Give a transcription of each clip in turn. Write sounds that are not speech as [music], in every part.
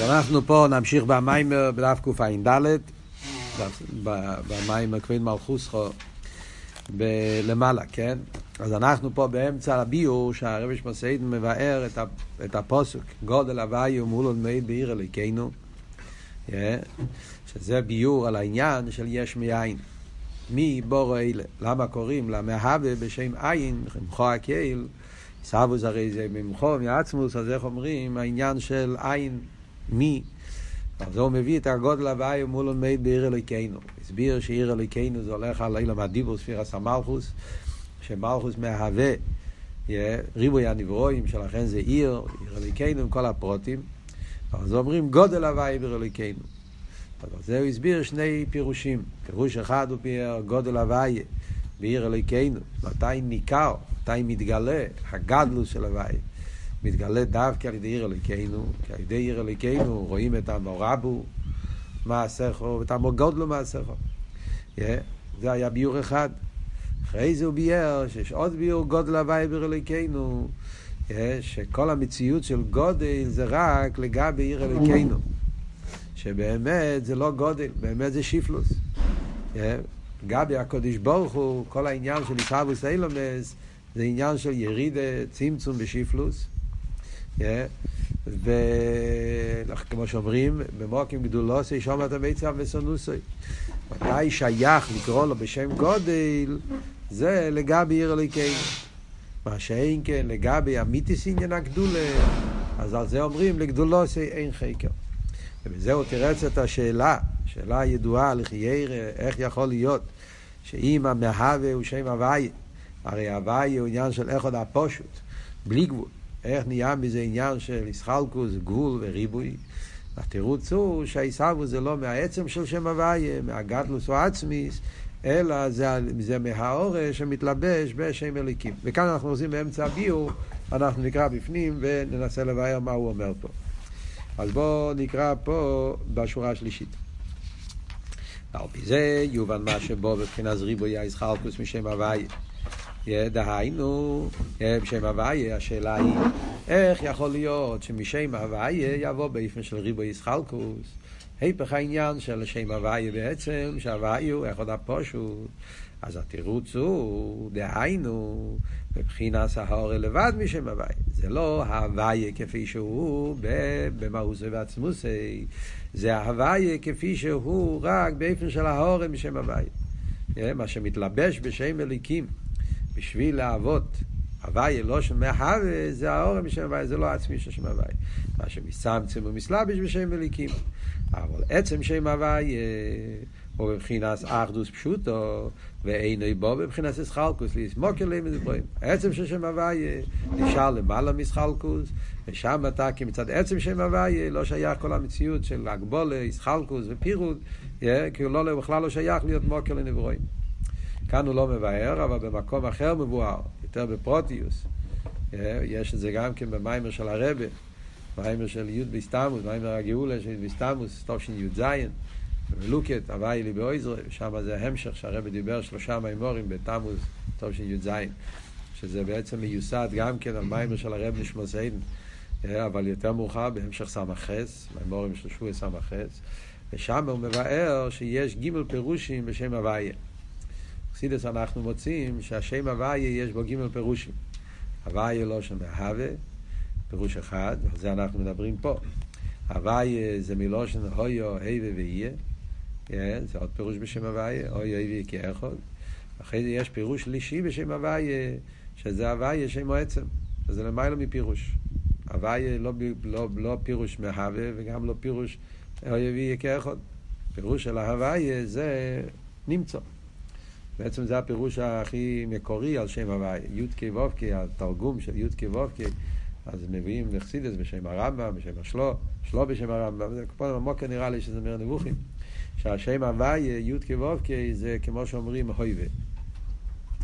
אז אנחנו פה נמשיך במיימר בדף קע"ד, במיימר כבד מלכוסכו למעלה, כן? אז אנחנו פה באמצע הביור שהרבי שמסעיד מבאר את, הפוסק גודל הוואי ומולון מעיד בעיר אליקנו שזה ביור על העניין של יש מאין. מי בורו אלה? למה קוראים? למהווה בשם עין? חמכו הקהיל סבוס הרי זה ממחו מעצמוס אז איך אומרים העניין של עין מי אז הוא מביא את הגודל הוואי ומולון מעיד בעיר אליקנו הסביר שעיר אליקנו זה הולך על אילם הדיבור ספירס המלכוס שמלכוס מהווה ריבוי הנברואים, שלכן זה עיר, עיר אליקנו עם כל הפרוטים. אז אומרים גודל הוואי בעיר אליקנו. אז זה הוא הסביר שני פירושים. פירוש אחד הוא פייר גודל הוואי בעיר אליקנו. מתי ניכר, מתי מתגלה הגדלוס של הוואי. מתגלה דווקא על ידי עיר אליקנו, כי על ידי עיר אליקנו רואים את המורבו מעשיכו ואת המוגודלו מעשיכו. זה היה ביור אחד. אחרי זה הוא ביאר שיש עוד ביאור גודל הוואי ברליקנו, שכל המציאות של גודל זה רק לגבי עיר אליקנו. שבאמת זה לא גודל, באמת זה שיפלוס. גבי הקודש ברוך הוא, כל העניין של איסאבוס אילומס, זה עניין של ירידה, צמצום ושיפלוס. וכמו שאומרים, במוקים גדולוסי שומעת המיצב וסונוסי. מתי שייך לקרוא לו בשם גודל, זה לגבי עיר אלוהינו. מה שאין כן לגבי אמיתיס עניין הגדולה, אז על זה אומרים לגדולוסי אין חקר. ובזהו תרץ את השאלה, שאלה ידועה לחייר, איך יכול להיות שאם המהווה הוא שם הוויה, הרי הוויה הוא עניין של איך עוד הפושוט, בלי גבול. איך נהיה מזה עניין של ישחלקוס, גבול וריבוי? התירוץ הוא שהעיסאוו זה לא מהעצם של שם הוויה, מהגדלוס או עצמיס, אלא זה, זה מהאורש שמתלבש בשם אליקים. וכאן אנחנו עושים באמצע הביור, אנחנו נקרא בפנים וננסה לבאר מה הוא אומר פה. אז בואו נקרא פה בשורה השלישית. על פי זה יובן מה שבו בבחינת ריבוי הישחלקוס משם הוויה. דהיינו, בשם הוויה, השאלה היא, איך יכול להיות שמשם הוויה יבוא באופן של ריבו ישחלקוס? היפך העניין של שם הוויה בעצם, שהוויה הוא אחד הפושוט. אז התירוץ הוא, דהיינו, מבחינת ההורה לבד משם הוויה. זה לא ההוויה כפי שהוא במהוסי ועצמוסי, זה ההוויה כפי שהוא רק באופן של ההורה משם הוויה. מה שמתלבש בשם אליקים. בשביל לעבוד הוויה לא שם מהווה, זה האורם משם הוויה, זה לא עצמי של שם הוויה. מה שמצמצם ומסלבש בשם אליקים. אבל עצם שם הוויה הוא בבחינת אחדוס פשוטו, ואינו בו בבחינת אסחלקוס, להסמוק אליהם מדברים. עצם של שם הוויה נשאר למעלה מסחלקוס, ושם אתה כמצד עצם שם הוויה לא שייך כל המציאות של הגבולה, אסחלקוס ופירוד, כי הוא לא, בכלל לא שייך להיות מוקר לנברואים. כאן הוא לא מבאר, אבל במקום אחר מבואר, יותר בפרוטיוס. יש את זה גם כן במיימר של הרבה, מיימר של י' בסתמוס, מיימר הגאולה של י' בסתמוס, תשי"ז, בלוקת, הוואי לי באויזר, שם זה ההמשך שהרבה דיבר שלושה מיימורים בתמוז תשי"ז, שזה בעצם מיוסד גם כן על מיימר של הרב נשמוס עדן, אבל יותר מאוחר בהמשך סמ"ח, מיימורים של שועי סמ"ח, ושם הוא מבאר שיש ג' פירושים בשם הוויה. בחסידס אנחנו מוצאים שהשם הוויה יש בו ג' פירושים. הוויה לא שם מהווה, פירוש אחד, על זה אנחנו מדברים פה. הוויה זה מלושן הויו, היבה ויהיה, זה עוד פירוש בשם הוויה, הויו, היבה כאחד. אחרי זה יש פירוש שלישי בשם הוויה, שזה הוויה שם עצם, שזה למעלה מפירוש. הוויה לא, לא, לא פירוש מהווה וגם לא פירוש הויו ויהיה כאחד. פירוש של ההוויה זה נמצא. בעצם זה הפירוש הכי מקורי על שם הוואי. יודקי וובקי, התרגום של יודקי וובקי, אז מביאים לחסידס בשם הרמב"ם, בשם השלו, שלו בשם הרמב"ם, פה במוקר נראה לי שזה מר נבוכים. שהשם הוואי, יודקי וובקי, זה כמו שאומרים הויבה.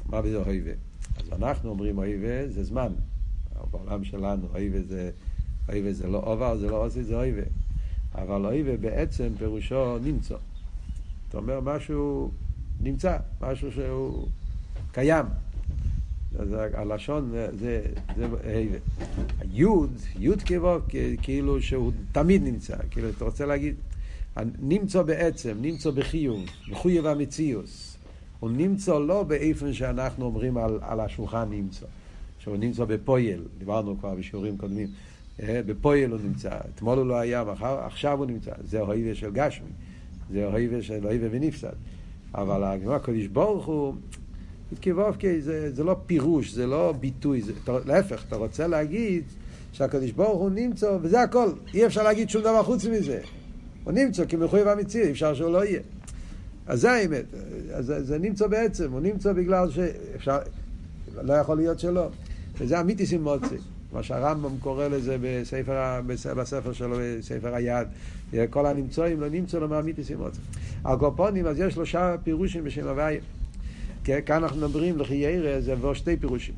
מה בזה הויבה? אז אנחנו אומרים הויבה זה זמן. בעולם שלנו הויבה זה, הויבה זה לא עובר, זה לא עושה, זה הויבה. אבל הויבה בעצם פירושו נמצא. אתה אומר משהו נמצא, משהו שהוא קיים. אז הלשון זה, זה היבה. היוד, יוד כבוב, כאילו שהוא תמיד נמצא, כאילו אתה רוצה להגיד, נמצא בעצם, נמצא בחיוב, מחויב המציאוס. הוא נמצא לא באיפן שאנחנו אומרים על, על השולחן נמצא, שהוא נמצא בפויל, דיברנו כבר בשיעורים קודמים, אה, בפויל הוא נמצא, אתמול הוא לא היה, מחר, עכשיו הוא נמצא, זה אוהיבה של גשמי, זה אוהיבה של אוהיבה ונפסד. אבל הקדוש ברוך הוא, כבובקי זה, זה לא פירוש, זה לא ביטוי, זה, להפך, אתה רוצה להגיד שהקדוש ברוך הוא נמצא, וזה הכל, אי אפשר להגיד שום דבר חוץ מזה. הוא נמצא כמחויב אמיתי, אי אפשר שהוא לא יהיה. אז זה האמת, אז זה, נמצא בעצם, הוא נמצא בגלל שאפשר, לא יכול להיות שלא. וזה אמיתי סימוצי. מה שהרמב"ם קורא לזה בספר, בספר שלו, בספר היד, כל הנמצואים לא נמצא לו מאמיתי סימוצי. על קופונים, אז יש שלושה פירושים בשם הוויה. כאן אנחנו מדברים לכי ירא, זה עבור שתי פירושים.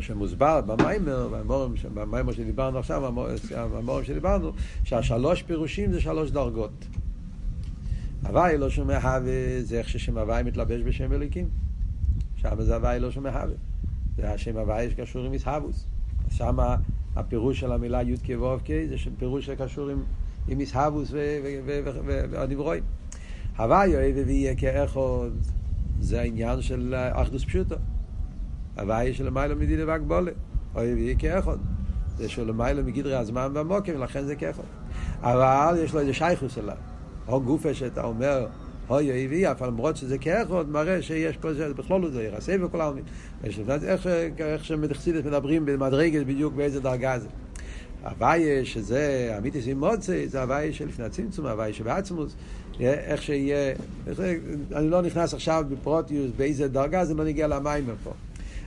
שמוסבר במיימר, במיימר שדיברנו עכשיו, במיימר שדיברנו, שהשלוש פירושים זה שלוש דרגות. הוואי לא שומע הווה, זה איך ששם הוואי מתלבש בשם אליקים. שם זה הוואי לא שומע הווה. זה השם הוואי שקשור עם איסהבוס. שם הפירוש של המילה י"ק ו"ק זה פירוש שקשור עם, עם איסהבוס והנברואים. הוואי אוהב ויהיה כאחוד, זה העניין של אחדוס פשוטו. הוואי של למעלה מדידה והגבולה. אוהב ויהיה כאחוד. זה של למעלה מגדרי הזמן והמוקר, ולכן זה כאחוד. אבל יש לו איזה שייכוס אליו. או גופה שאתה אומר, אוי אוי, אף למרות שזה כאחוד, מראה שיש פה, בכלול לא זה יחסי וכל העלמין. איך, איך שמדחסידת מדברים במדרגת בדיוק באיזה דרגה זה. הוויה שזה אמיתיס עם מוצא, זה הוויה שלפני הצמצום, הוויה שבעצמוס, איך שיהיה, אני לא נכנס עכשיו בפרוטיוס באיזה דרגה, זה לא נגיע למים פה.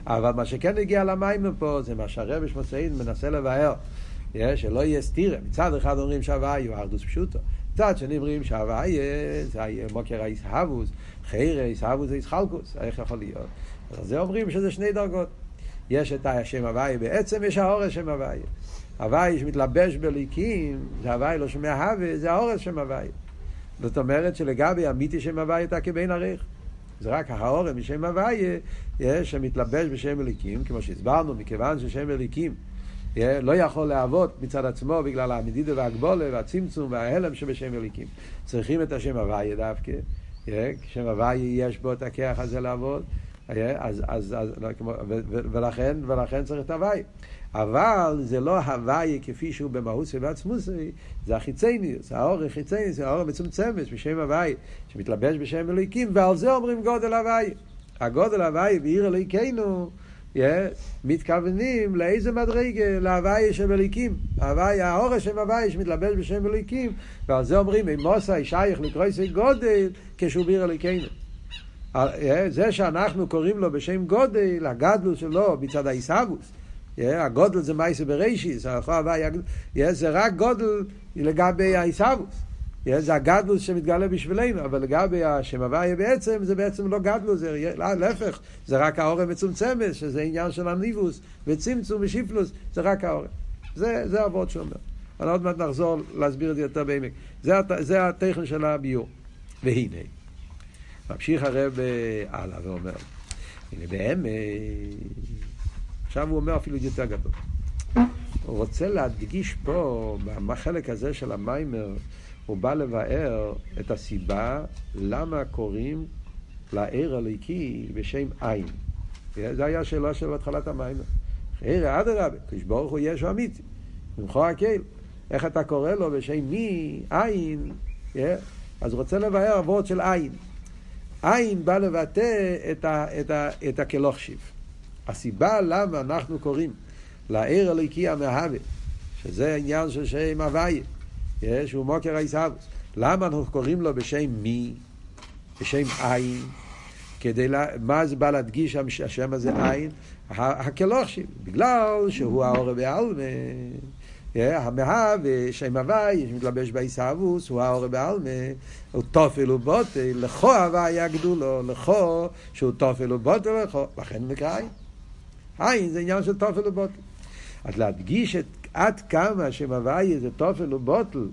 אבל מה שכן נגיע למים פה, זה מה שהרבש מוצאין מנסה לבאר, שלא יהיה סתירה. מצד אחד אומרים שהוויה הוא ארדוס פשוטו. מצד שני אומרים שהוויה זה מוקר האיסהבוס, חיירה איסהבוס זה איסחלקוס, איך יכול להיות? אז זה אומרים שזה שני דרגות. יש את השם הוויה בעצם, יש האורס שם הוויה. הוויה שמתלבש בליקים, זה הוויה לא שומע הווה, זה האורס שם הוויה. זאת אומרת שלגבי אמיתי שם הוויה אתה כבין עריך. זה רק האורם משם הוויה שמתלבש בשם אליקים, כמו שהסברנו, מכיוון ששם אליקים לא יכול להוות מצד עצמו בגלל המדידה והגבולה והצמצום וההלם שבשם אליקים. צריכים את השם הוויה דווקא, כשם הוויה יש בו את הכיח הזה לעבוד, אז, אז, אז, לא, ולכן, ולכן צריך את הוויה. אבל זה לא הוויה כפי שהוא במהות ובעצמות, זה החיצניוס, האור החיצניוס, האור המצומצמת בשם הוויה, שמתלבש בשם אלוהיקים, ועל זה אומרים גודל הוויה. הגודל הוויה בעיר אלוהיכנו yeah, מתכוונים לאיזה מדרגה? להוויה של אליקים. ההוויה, האורש של הוויה שמתלבש בשם אליקים, ועל זה אומרים, מוסי שייך לקרויסי גודל, כשהוא ביר אליקינו. זה שאנחנו קוראים לו בשם גודל, הגדלות שלו מצד העיסאוווס. הגודל זה מייסה בראשיס, זה רק גודל לגבי העיסאוווס. זה הגדלוס שמתגלה בשבילנו, אבל לגבי השם הוויה בעצם, זה בעצם לא גדלוס, זה להפך, זה רק האורם מצומצמת, שזה עניין של הניבוס וצמצום ושיפלוס, זה רק האורם. זה, זה אבות שאומר. אני עוד מעט נחזור להסביר את זה יותר בעמק. זה, זה הטכן של הביור. והנה, ממשיך הרב אה, הלאה ואומר, הנה באמת, עכשיו הוא אומר אפילו יותר גדול. הוא רוצה להדגיש פה, בחלק הזה של המיימר, הוא בא לבאר את הסיבה למה קוראים לעיר הליקי בשם עין. זו הייתה השאלה של התחלת המים. עיר אדרבה, קדוש ברוך הוא יש אמיתי, ממחו הקהל. איך אתה קורא לו בשם מי, עין, אז רוצה לבאר אבות של עין. עין בא לבטא את הכלוכשיב. הסיבה למה אנחנו קוראים לעיר הליקי המהווה, שזה עניין של שם הוויה. שהוא מוקר העיסאוווס. למה אנחנו קוראים לו בשם מי? בשם עין? כדי, לה, מה זה בא להדגיש השם הזה עין? הכלוכשיב, בגלל שהוא האור בעלמה. המהווה, שם הוואי, שמתלבש בעיסאוווס, הוא האור בעלמה, הוא תופל ובוטל, לכו הוואי הגדולו, לכו, שהוא תופל ובוטל לכו, לכן נקרא עין. עין זה עניין של תופל ובוטל. אז להדגיש את עד כמה השם הוויה זה תופל ובוטל,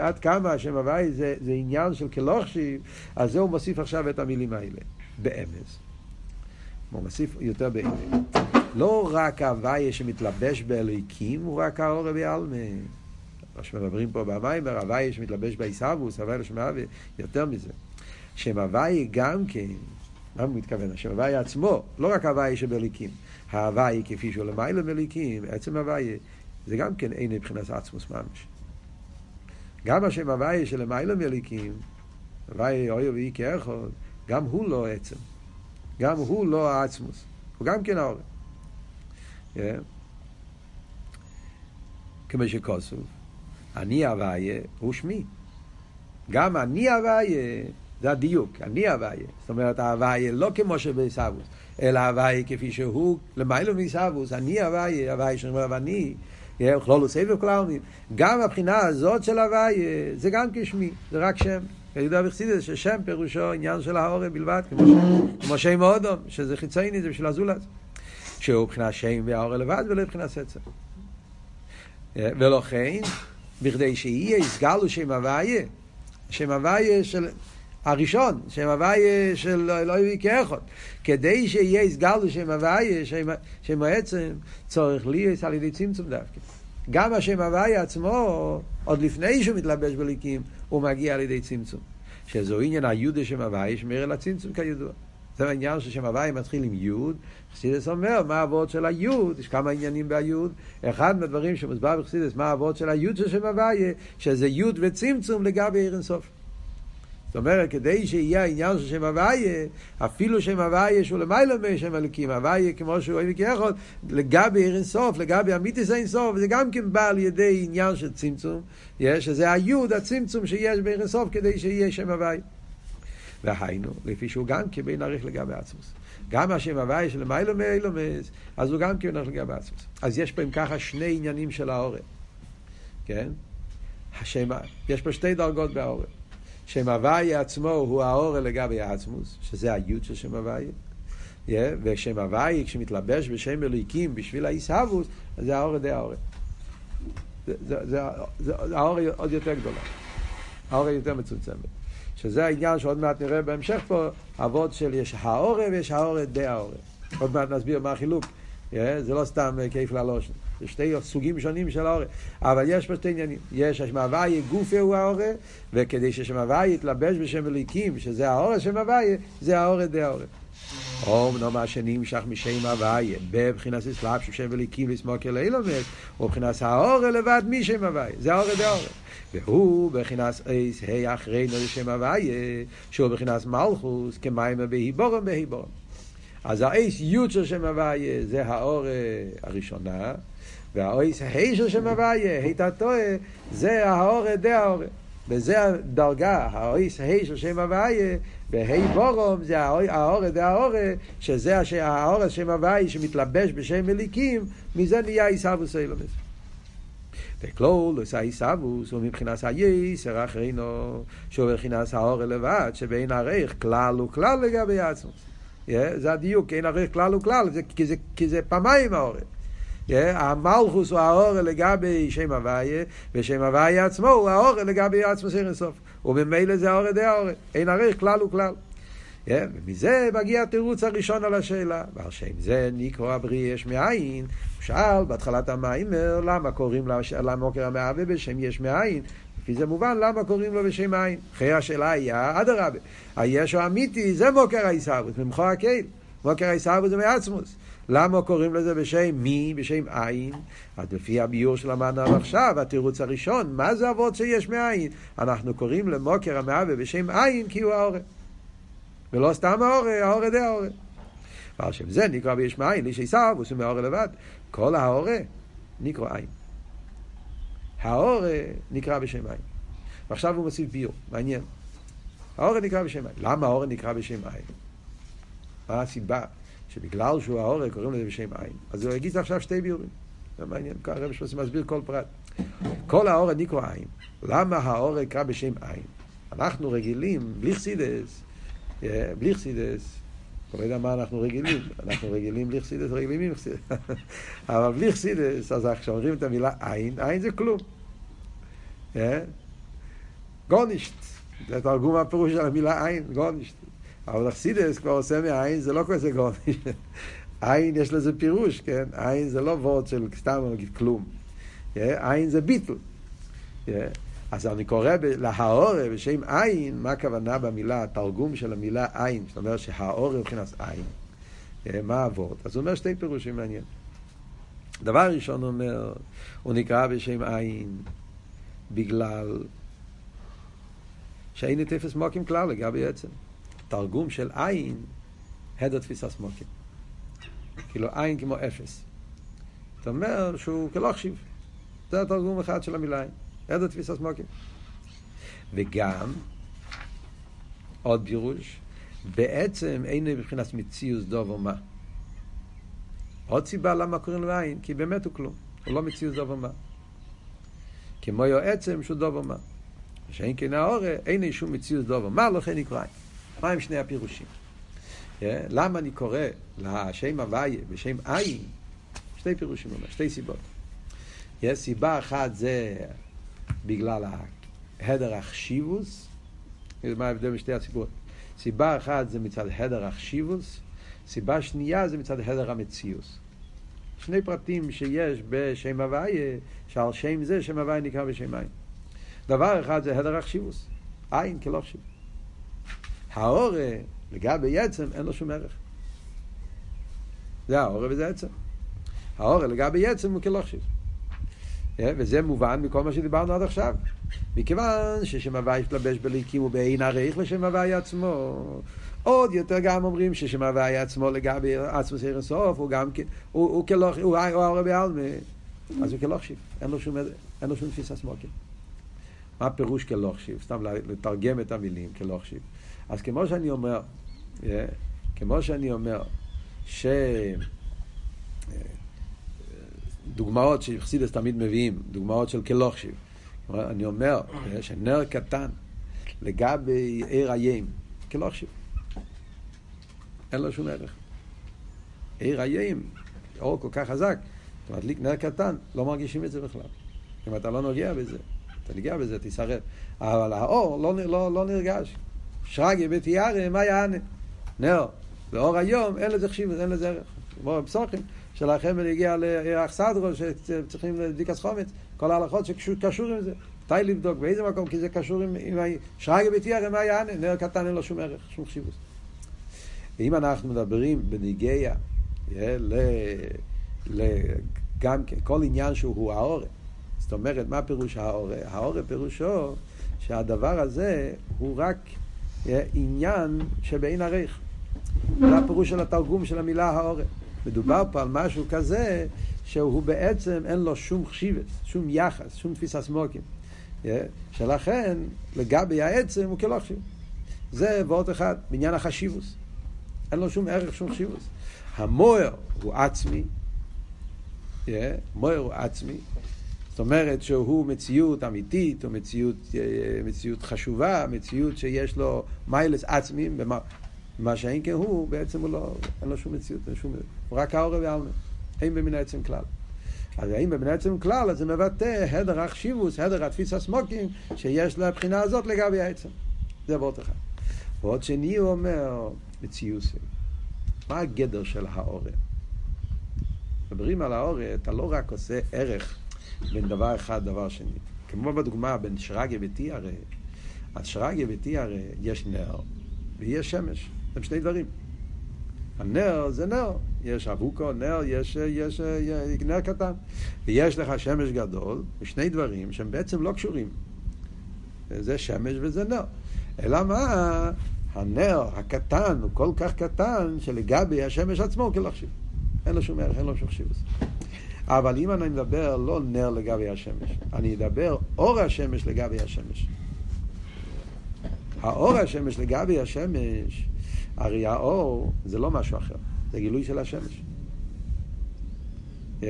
עד כמה השם הוויה זה, זה עניין של כלוכשי, אז זה הוא מוסיף עכשיו את המילים האלה, באמס. הוא מוסיף יותר בעיני. לא רק ההוויה שמתלבש באלוהיקים, הוא רק האור בעלמא. מה שמדברים פה במיימר, הוויה שמתלבש בעיסאוווס, הוויה שמהווה, יותר מזה. שם הוויה גם כן, מה הוא מתכוון? השם הוויה עצמו, לא רק הוויה שבאלוהיקים. ההוויה כפי שהוא למעלה מליקים, עצם הוויה, זה גם כן אין מבחינת עצמוס ממש. גם השם הוויה שלמעלה מליקים, הוויה אוי ואי כאחד, גם הוא לא עצם. גם הוא לא העצמוס. הוא גם כן האור. כמו שכוסוף, אני הוויה הוא שמי. גם אני הוויה זה הדיוק, אני הוויה. זאת אומרת, ההוויה לא כמו שבסבוס, אלא ההוויה כפי שהוא, למיילו מסבוס, אני הוויה, הוויה שאומר ואני, כלול וסבב כל העלמין. גם הבחינה הזאת של הוויה, זה גם כשמי, זה רק שם. כידוע בחסידס ששם פירושו עניין של ההורם בלבד, כמו, שם אודום, שזה חיצייני, זה בשביל הזולת. שהוא מבחינת שם וההורם לבד ולא מבחינת סצר. ולכן, בכדי שיהיה יסגלו שם הוויה, שם הוויה של... הראשון, שם הוויה של יביא כאחד. כדי שיהיה יסגלו שם הוויה, שם, שם העצם, צורך להיות על ידי צמצום דווקא. גם השם הוויה עצמו, עוד לפני שהוא מתלבש בליקים, הוא מגיע על ידי צמצום. שזו עניין היודה שם הוויה, שמראה לצמצום כידוע. זה העניין ששם הוויה מתחיל עם יוד, חסידס אומר מה האבות של היוד, יש כמה עניינים ביוד, אחד מהדברים שמוסבר בחסידס מה האבות של היוד של שם הוויה, שזה יוד וצמצום לגבי עיר אינסוף. זאת אומרת, כדי שיהיה העניין של שם הוויה, אפילו שם הוויה שהוא למעלה משם אלוקים, הוויה כמו שהוא אוהב כאחד, לגבי עיר אינסוף, לגבי אמיתיס אינסוף, זה גם כן בא על ידי עניין של צמצום, שזה היוד, הצמצום שיש בעיר אינסוף, כדי שיהיה שם הוויה. והיינו, לפי שהוא גם קיבל נעריך לגבי עצמוס. גם השם הוויה של מיילו מאילומס, אז הוא גם קיבל נעריך לגבי עצמוס. אז יש פה אם ככה שני עניינים של האורן, כן? השם, יש פה שתי דרגות באורן. שם הוויה עצמו הוא האורן לגבי העצמוס, שזה היוד של שם הוויה. Yeah, ושם הוויה, כשמתלבש בשם אלוהיקים בשביל העיסאוווס, זה האורן די האורן. זה, זה, האורן עוד יותר גדולה. האורן יותר מצומצמת. שזה העניין שעוד מעט נראה בהמשך פה, אבות של יש האורן ויש האורן די האורן. עוד מעט נסביר מה החילוק. Yeah, זה לא סתם כיף ללושן. זה שתי סוגים שונים של האורן. אבל יש פה שתי עניינים. יש השם הוויה גופה הוא האורן, וכדי ששם הוויה יתלבש בשם אליקים, שזה האורן שם הוויה, זה האורן די האורן. אומנם השני נמשך משם הוויה, בבחינת אסלאפ של שם אליקים לסמוק אל אילומד, ובבחינת האורן לבד משם הוויה. זה האורן די האורן. והוא בבחינת אייס ה' אחרינו לשם הוויה, שהוא בבחינת מלכוס, כמים בהיבורם בהיבורם. אז האייס י' של שם הוויה זה האור הראשונה, והאייס ה' של שם הוויה, היתא טועה, זה האור די האור. וזה הדרגה, האייס ה' של שם הוויה, בה' בורום זה האור די האור, שזה האור שם הוויה שמתלבש בשם מליקים, מזה נהיה עיסאוווס אילומס. וכלול עושה עיסאוווס הוא מבחינת היסר אחרינו, שהוא מבחינת האור לבד, שבין ערך כלל וכלל לגבי עצמוס. Yeah, זה הדיוק, אין ערך כלל וכלל, זה, כי, זה, פעמיים האור. Yeah, המלכוס הוא האור לגבי שם הוויה, ושם הוויה עצמו הוא האור לגבי עצמו סיר אינסוף. וממילא זה האור די האור, אין ערך כלל וכלל. Yeah, ומזה מגיע התירוץ הראשון על השאלה. ועל שם זה נקרא הבריא יש מאין. הוא שאל בהתחלת המיימר למה קוראים למה מוקר המהווה בשם יש מאין. לפי זה מובן למה קוראים לו בשם עין. אחרי השאלה היה, אדרבה, היש או אמיתי, זה מוקר העיסאוות, ממחו הקהיל. מוקר העיסאוות זה מעצמוס. למה קוראים לזה בשם מי, בשם עין? אז לפי הביור שלמדנו עד עכשיו, התירוץ הראשון, מה זה אבות שיש מאין? אנחנו קוראים למוקר המהווה בשם עין כי הוא האורן. ולא סתם האורן, האורן די האורן. ועל שם זה נקרא ביש מאין, ליש עיסאוות, הוא מהאורן לבד. כל האורן נקרא עין. האור נקרא בשם עין. ועכשיו הוא מוסיף ביור, מעניין. האור נקרא בשם עין. למה האור נקרא בשם עין? מה הסיבה? שבגלל שהוא האור קוראים לזה בשם עין. אז הוא יגיד עכשיו שתי ביורים. זה מעניין, הרב שמוס מסביר כל פרט. כל האור נקרא עין. למה האור נקרא בשם עין? אנחנו רגילים, בלי חסידס, בלי חסידס, לא יודע מה אנחנו רגילים, אנחנו רגילים בלי חסידס, רגילים עם חסידס. [laughs] אבל בלי חסידס, אז כשאומרים את המילה עין, עין זה כלום. גונישט, זה תרגום הפירוש של המילה עין, גונישט. אבל אכסידס כבר עושה מעין, זה לא כזה גאון. עין יש לזה פירוש, כן? עין זה לא וורד של סתם נגיד כלום. עין זה ביטל. אז אני קורא להאורה בשם עין, מה הכוונה במילה, התרגום של המילה עין, זאת אומרת שהאורה מבחינת עין. מה הוורד? אז הוא אומר שתי פירושים מעניין. דבר ראשון הוא אומר, הוא נקרא בשם עין בגלל שאין את אפס מוקים כלל לגבי עצם. תרגום של עין, הדר תפיסת מוקים. כאילו עין כמו אפס. זאת אומרת שהוא כלא חשיב. זה התרגום אחד של המילה עין. הדר תפיסת מוקים. וגם, עוד בירוש, בעצם אין מבחינת מציאוס או מה. עוד סיבה למה קוראים לו עין, כי באמת הוא כלום. הוא לא מציאוס או מה. כמו יו עצם שהוא דוב או מה. שאין כן האורה, אין שום מציאות דובר. מה לא כן נקרא? מה עם שני הפירושים? למה אני קורא לשם הוויה בשם עין? שתי פירושים, שתי סיבות. יש סיבה אחת זה בגלל ההדר החשיבוס, מה ההבדל בשתי הסיבות? סיבה אחת זה מצד הדר החשיבוס, סיבה שנייה זה מצד הדר המציאוס. שני פרטים שיש בשם הוויה, שעל שם זה שם הוויה נקרא בשם עין. דבר אחד זה הדר החשיבוס, עין כלא חשיב. האורה, לגבי עצם, אין לו שום ערך. זה האורה וזה עצם. האורה לגבי עצם הוא כלא חשיב. וזה מובן מכל מה שדיברנו עד עכשיו. מכיוון ששם הוואי יתלבש בליקים ובאין עריך לשם הוואי עצמו. עוד יותר גם אומרים ששם הוואי עצמו לגבי עצמו סיר הסוף, הוא גם הוא, הוא כלא, הוא האורה בעלמה. אז הוא כלא חשיב, אין לו שום, אין לו שום תפיסה סמוקים. מה פירוש כלא חשיב? סתם לתרגם את המילים כלא חשיב. אז כמו שאני אומר, כמו שאני אומר, ש... דוגמאות שחסידס תמיד מביאים, דוגמאות של כלא חשיב. אני אומר שנר קטן לגבי עיר היים, כלא חשיב. אין לו שום ערך. עיר היים, אור כל כך חזק, אתה מדליק נר קטן, לא מרגישים את זה בכלל. אם אתה לא נוגע בזה. אתה ניגע בזה, תישרף. אבל האור לא, לא, לא נרגש. שרגי בתיארה, מה יענה? נר. באור היום אין לזה חשיבות, אין לזה ערך. כמו בפסוחים, שלכם הגיע לירח סדרו, שצריכים לבדיקת חומץ, כל ההלכות שקשור עם זה. מתי לבדוק, באיזה מקום, כי זה קשור עם, עם שרגי בתיארה, מה יענה? נר קטן אין לו שום ערך, שום חשיבות. ואם אנחנו מדברים בניגיה, גם כן, כל עניין שהוא העורף, זאת אומרת, מה פירוש האורה? האורה פירושו שהדבר הזה הוא רק עניין שבאין עריך. זה הפירוש של התרגום של המילה האורה. מדובר פה על משהו כזה שהוא בעצם אין לו שום חשיבת, שום יחס, שום תפיסה סמוקים. אה, שלכן לגבי העצם הוא כלא חשיב. זה ועוד אחד, בעניין החשיבוס. אין לו שום ערך, שום חשיבוס. המוער הוא עצמי, מוער הוא עצמי, זאת אומרת שהוא מציאות אמיתית, הוא מציאות, אה, מציאות חשובה, מציאות שיש לו מיילס עצמיים, מה שאין כן הוא, בעצם הוא לא, אין לו שום מציאות, שום, הוא רק העורב והעלמה, אין במין העצם כלל. אז האם במין העצם כלל, אז זה מבטא הדר החשיבוס, הדר התפיס הסמוקים, שיש לבחינה הזאת לגבי העצם. זה ועוד אחד. ועוד שני הוא אומר, מציוסי. מה הגדר של העורב? מדברים על העורב, אתה לא רק עושה ערך בין דבר אחד לדבר שני. כמו בדוגמה בין שרגיה וטיארה, אז שרגיה וטיארה יש נר ויש שמש, הם שני דברים. הנר זה נר, יש אבוקו, נר, יש, יש, יש נר קטן. ויש לך שמש גדול, ושני דברים שהם בעצם לא קשורים. זה שמש וזה נר. אלא מה? הנר הקטן הוא כל כך קטן שלגבי השמש עצמו הוא כלא חשיב. אין לו שום ערך, אין לו שום חשיבות. אבל אם אני מדבר לא נר לגבי השמש, אני אדבר אור השמש לגבי השמש. האור השמש לגבי השמש, הרי האור זה לא משהו אחר, זה גילוי של השמש. Yeah.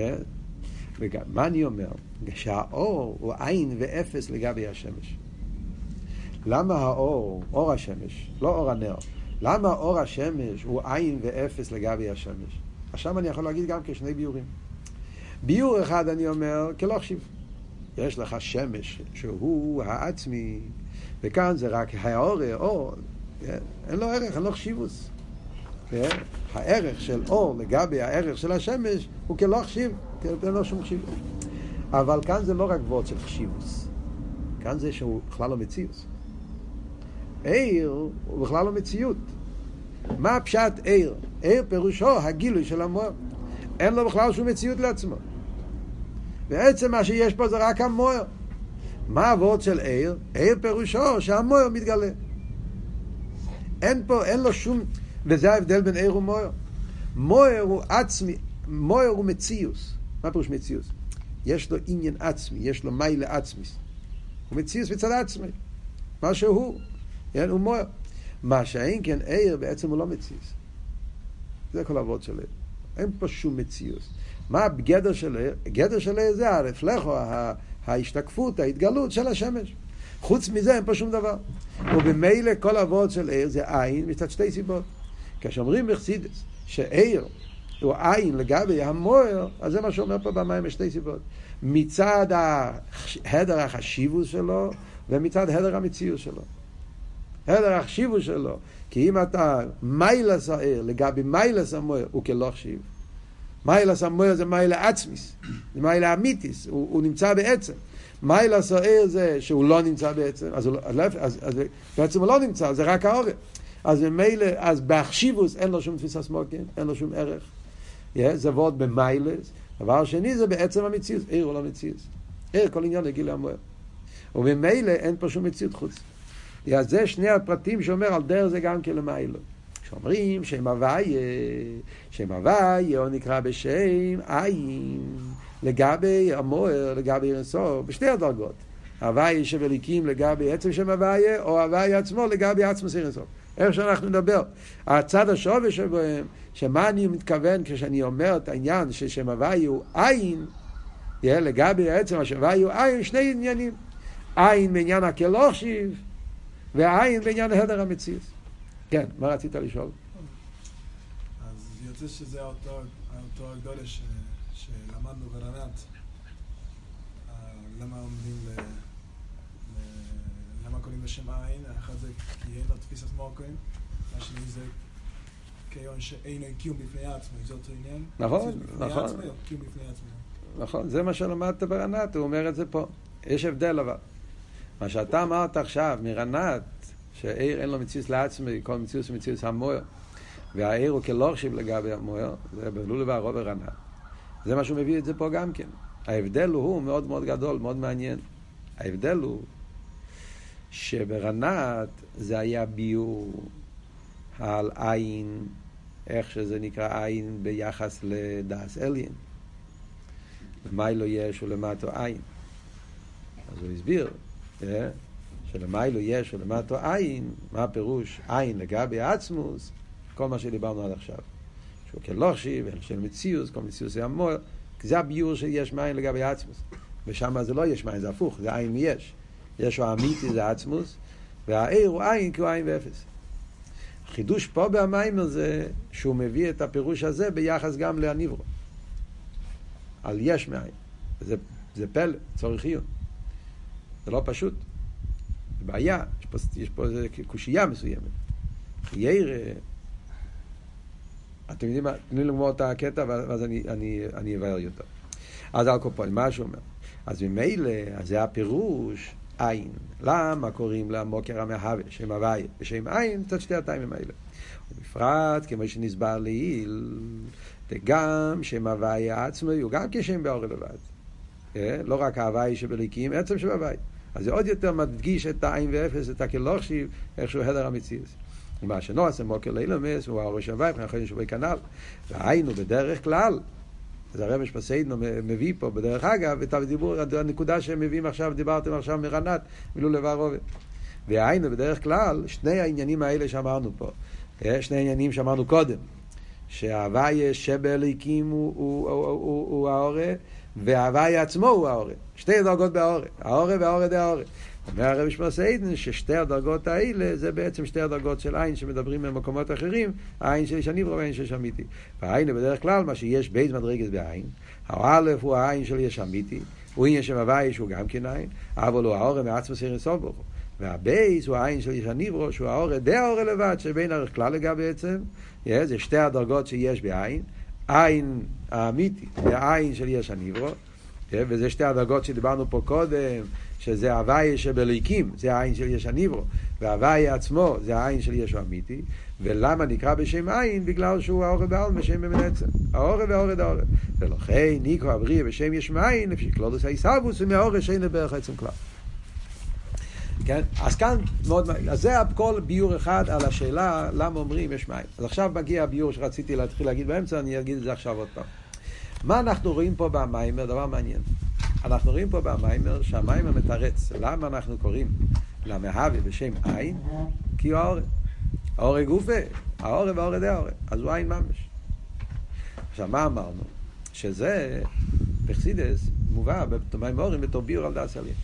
וגם, מה אני אומר? שהאור הוא עין ואפס לגבי השמש. למה האור, אור השמש, לא אור הנר, למה אור השמש הוא עין ואפס לגבי השמש? עכשיו אני יכול להגיד גם כשני ביורים. ביור אחד אני אומר, כלא חשיב. יש לך שמש שהוא העצמי, וכאן זה רק האור, אור, כן? אין לו ערך, אין לו חשיבוס. כן? הערך של אור לגבי הערך של השמש הוא כלא חשיב, אין לו שום חשיבות. אבל כאן זה לא רק וורד של חשיבוס, כאן זה שהוא בכלל לא מציאוס. עיר הוא בכלל לא מציאות. מה פשט עיר? עיר פירושו הגילוי של המוער. אין לו בכלל שום מציאות לעצמו. בעצם מה שיש פה זה רק המוער. מה הוורד של עיר? עיר פירושו שהמוער מתגלה. אין פה, אין לו שום... וזה ההבדל בין עיר ומוער. מוער הוא עצמי, מוער הוא מציאוס. מה פירוש מציאוס? יש לו עניין עצמי, יש לו מיילה עצמיס. הוא מציאוס מצד עצמי. מה שהוא, כן, הוא מוער. מה שאין כן עיר בעצם הוא לא מציאוס. זה כל העבוד של עיר. אין פה שום מציאוס. מה הגדר של עיר? הגדר של עיר זה הרפלכו, ההשתקפות, ההתגלות של השמש. חוץ מזה אין פה שום דבר. ובמילא כל העבוד של עיר זה עין מצד שתי סיבות. כשאומרים מחסידס שעיר הוא עין לגבי המוער, אז זה מה שאומר פה במים בשתי סיבות. מצד הדר החשיבוס שלו ומצד הדר המציאות שלו. הדר החשיבוס שלו, כי אם אתה מיילס העיר לגבי מיילס המוער, הוא כלא חשיב. מיילס המוער זה מיילה עצמיס, זה מיילה אמיתיס, הוא, הוא נמצא בעצם. מיילס העיר זה שהוא לא נמצא בעצם, אז, לא- אז, אז, אז בעצם הוא לא נמצא, זה רק העורף. אז ממילא, אז באחשיבוס אין לו שום תפיסה סמוקין, אין לו שום ערך. Yeah, זה וורד במיילס. דבר שני זה בעצם המציאות, עיר הוא לא מציאות. עיר כל עניין לגיל המוער. וממילא אין פה שום מציאות חוץ. Yeah, זה שני הפרטים שאומר על דרך זה גם כן למיילו. שאומרים שם הוויה, שם הוויה או נקרא בשם עין, לגבי המוער, לגבי אינסוף, בשתי הדרגות. הוויה שבליקים לגבי עצם שם הוויה, או הוויה עצמו לגבי עצמו אינסוף. איך שאנחנו נדבר. הצד השווה שבהם, שמה אני מתכוון כשאני אומר את העניין ששם הוואי הוא עין, לגבי עצם השם הוואי הוא עין, שני עניינים. עין בעניין הכלוכשיב, ועין בעניין הדר המציאות. כן, מה רצית לשאול? אז יוצא שזה אותו, הגדולה שלמדנו ברנת. למה עומדים ל... למה קוראים בשם עין? האחד זה כי אין לו תפיסת מורקוין, השני זה כיון שאין קיום בפני עצמו, זה אותו עניין. נכון, נכון. קיום בפני עצמו. נכון, זה מה שלמדת ברנת, הוא אומר את זה פה. יש הבדל אבל. מה שאתה אמרת עכשיו מרנת, שעיר אין לו מציאות לעצמי, כל מציאות הוא מציאות המוער, והעיר הוא כלורשיב לגבי המוער, זה בלולו והרוב ברנת. זה מה שהוא מביא את זה פה גם כן. ההבדל הוא מאוד מאוד גדול, מאוד מעניין. ההבדל הוא שברנת זה היה ביור על עין, איך שזה נקרא עין ביחס לדס אליין. למיילו יש ולמטו עין. אז הוא הסביר אה, שלמיילו יש ולמטו עין, מה הפירוש עין לגבי עצמוס, כל מה שדיברנו עד עכשיו. שהוא כלושי של מציאוס, כל מציאוס זה המור, זה הביור שיש מים לגבי עצמוס. ושם זה לא יש מים, זה הפוך, זה עין יש. יש לו אמיתי, זה עצמוס, והעיר הוא עין כי הוא עין ואפס. החידוש פה במיימר זה שהוא מביא את הפירוש הזה ביחס גם להניברו. על יש מאין. זה, זה פלא, צורך עיון. זה לא פשוט. בעיה, יש פה, יש פה קושייה מסוימת. ירא, אתם יודעים מה, תנו לי לגמור את הקטע ואז אני, אני, אני אבהר יותר. אז על קופון, מה שהוא אומר? אז ממילא, אז זה הפירוש עין. למה קוראים לה מוקר המהווה, שם הוויה, ושם עין, צד שתי הטיימים האלה. ובפרט, כמו שנסבר לעיל, וגם שם הוויה עצמו הוא גם כשם באור לבד. אה? לא רק ההוויה שבליקים, עצם שבהוויה. אז זה עוד יותר מדגיש את העין ואפס, את הכלוכשיב, איכשהו הדר המציאות. ומה שנוע עשה מוקר לאילומס, הוא הראש הוויה, מבחינת חודש שבוי כנ"ל. והיינו בדרך כלל, אז הרב שפסיידנו מביא פה, בדרך אגב, את הדיבור, הנקודה שהם מביאים עכשיו, דיברתם עכשיו מרנת, מילול לבב רובת. והיינו בדרך כלל, שני העניינים האלה שאמרנו פה, אה, שני העניינים שאמרנו קודם, שההוויה שבאליקים הוא, הוא, הוא, הוא, הוא ההורה, וההוויה עצמו הוא ההורה. שתי דרגות בההורה, ההורה וההורה דה ההורה. אומר הרב שמוס עדן ששתי הדרגות האלה זה בעצם שתי הדרגות של עין שמדברים במקומות אחרים, העין של איש הניברו והעין של איש אמיתי. והעין בדרך כלל מה שיש בייז מדרגת בעין, האלף הוא העין של יש אמיתי, הוא עניין שם הוואי שהוא גם כן עין, אבל הוא האורם מעצמו סירן הוא. והבייס הוא העין של איש הניברו, שהוא האור די האור לבד, שבין ערך לגבי עצם, yeah, זה שתי הדרגות שיש בעין, עין האמיתי והעין של יש הניברו, yeah, וזה שתי הדרגות שדיברנו פה קודם, שזה הוויה שבליקים, זה העין של יש הניברו, וההוויה עצמו זה העין של יש האמיתי, ולמה נקרא בשם עין? בגלל שהוא האור בעלמא בשם במנצם. האור והאור דאור. ולכן ניקו אבריה בשם יש מאין, לפי כלולוס העיסאוווס, ומהאור שאין בערך עצם כלל. כן? אז כאן מאוד, אז זה הכל ביור אחד על השאלה למה אומרים יש מים. אז עכשיו מגיע הביור שרציתי להתחיל להגיד באמצע, אני אגיד את זה עכשיו עוד פעם. מה אנחנו רואים פה במיימר? דבר מעניין. אנחנו רואים פה במיימר שהמיימר מתרץ. למה אנחנו קוראים למהווה בשם עין? כי הוא האורן. האורן גופה, האורן והאורן דה האורן. אז הוא עין ממש. עכשיו, מה אמרנו? שזה, בחסידס, מובא במימורים בתור ביור על דס עליין.